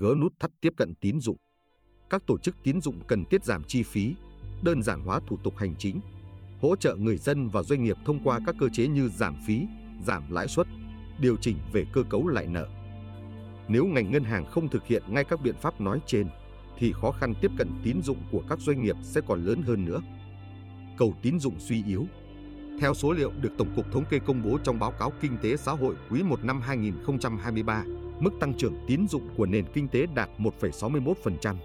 gỡ nút thắt tiếp cận tín dụng. Các tổ chức tín dụng cần tiết giảm chi phí, đơn giản hóa thủ tục hành chính, hỗ trợ người dân và doanh nghiệp thông qua các cơ chế như giảm phí, giảm lãi suất, điều chỉnh về cơ cấu lại nợ. Nếu ngành ngân hàng không thực hiện ngay các biện pháp nói trên, thì khó khăn tiếp cận tín dụng của các doanh nghiệp sẽ còn lớn hơn nữa. Cầu tín dụng suy yếu. Theo số liệu được Tổng cục Thống kê công bố trong báo cáo Kinh tế xã hội quý 1 năm 2023, mức tăng trưởng tín dụng của nền kinh tế đạt 1,61%,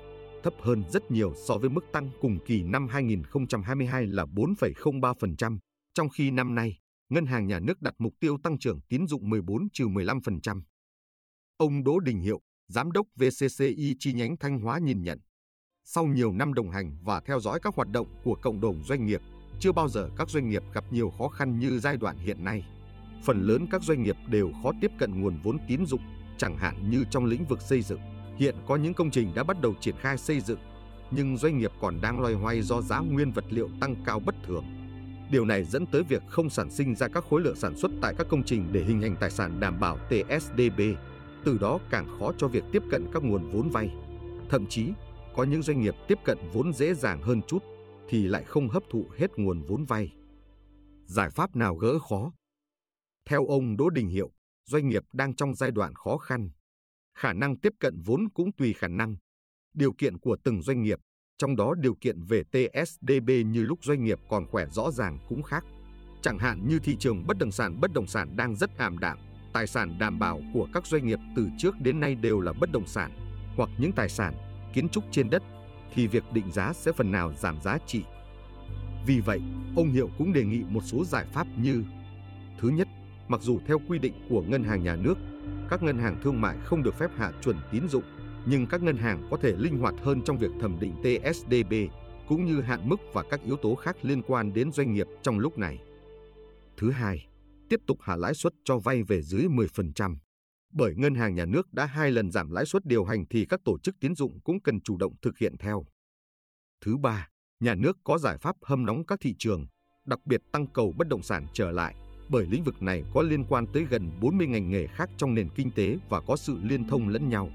thấp hơn rất nhiều so với mức tăng cùng kỳ năm 2022 là 4,03%, trong khi năm nay, Ngân hàng Nhà nước đặt mục tiêu tăng trưởng tín dụng 14-15%. Ông Đỗ Đình Hiệu, Giám đốc VCCI chi nhánh Thanh Hóa nhìn nhận, sau nhiều năm đồng hành và theo dõi các hoạt động của cộng đồng doanh nghiệp, chưa bao giờ các doanh nghiệp gặp nhiều khó khăn như giai đoạn hiện nay. Phần lớn các doanh nghiệp đều khó tiếp cận nguồn vốn tín dụng, chẳng hạn như trong lĩnh vực xây dựng. Hiện có những công trình đã bắt đầu triển khai xây dựng, nhưng doanh nghiệp còn đang loay hoay do giá nguyên vật liệu tăng cao bất thường. Điều này dẫn tới việc không sản sinh ra các khối lượng sản xuất tại các công trình để hình thành tài sản đảm bảo TSDB, từ đó càng khó cho việc tiếp cận các nguồn vốn vay. Thậm chí, có những doanh nghiệp tiếp cận vốn dễ dàng hơn chút thì lại không hấp thụ hết nguồn vốn vay. Giải pháp nào gỡ khó? Theo ông Đỗ Đình Hiệu, doanh nghiệp đang trong giai đoạn khó khăn. Khả năng tiếp cận vốn cũng tùy khả năng. Điều kiện của từng doanh nghiệp, trong đó điều kiện về TSDB như lúc doanh nghiệp còn khỏe rõ ràng cũng khác. Chẳng hạn như thị trường bất động sản bất động sản đang rất ảm đạm, tài sản đảm bảo của các doanh nghiệp từ trước đến nay đều là bất động sản hoặc những tài sản kiến trúc trên đất thì việc định giá sẽ phần nào giảm giá trị. Vì vậy, ông Hiệu cũng đề nghị một số giải pháp như Thứ nhất, mặc dù theo quy định của ngân hàng nhà nước, các ngân hàng thương mại không được phép hạ chuẩn tín dụng, nhưng các ngân hàng có thể linh hoạt hơn trong việc thẩm định TSDB cũng như hạn mức và các yếu tố khác liên quan đến doanh nghiệp trong lúc này. Thứ hai, tiếp tục hạ lãi suất cho vay về dưới 10%. Bởi ngân hàng nhà nước đã hai lần giảm lãi suất điều hành thì các tổ chức tín dụng cũng cần chủ động thực hiện theo. Thứ ba, nhà nước có giải pháp hâm nóng các thị trường, đặc biệt tăng cầu bất động sản trở lại, bởi lĩnh vực này có liên quan tới gần 40 ngành nghề khác trong nền kinh tế và có sự liên thông lẫn nhau.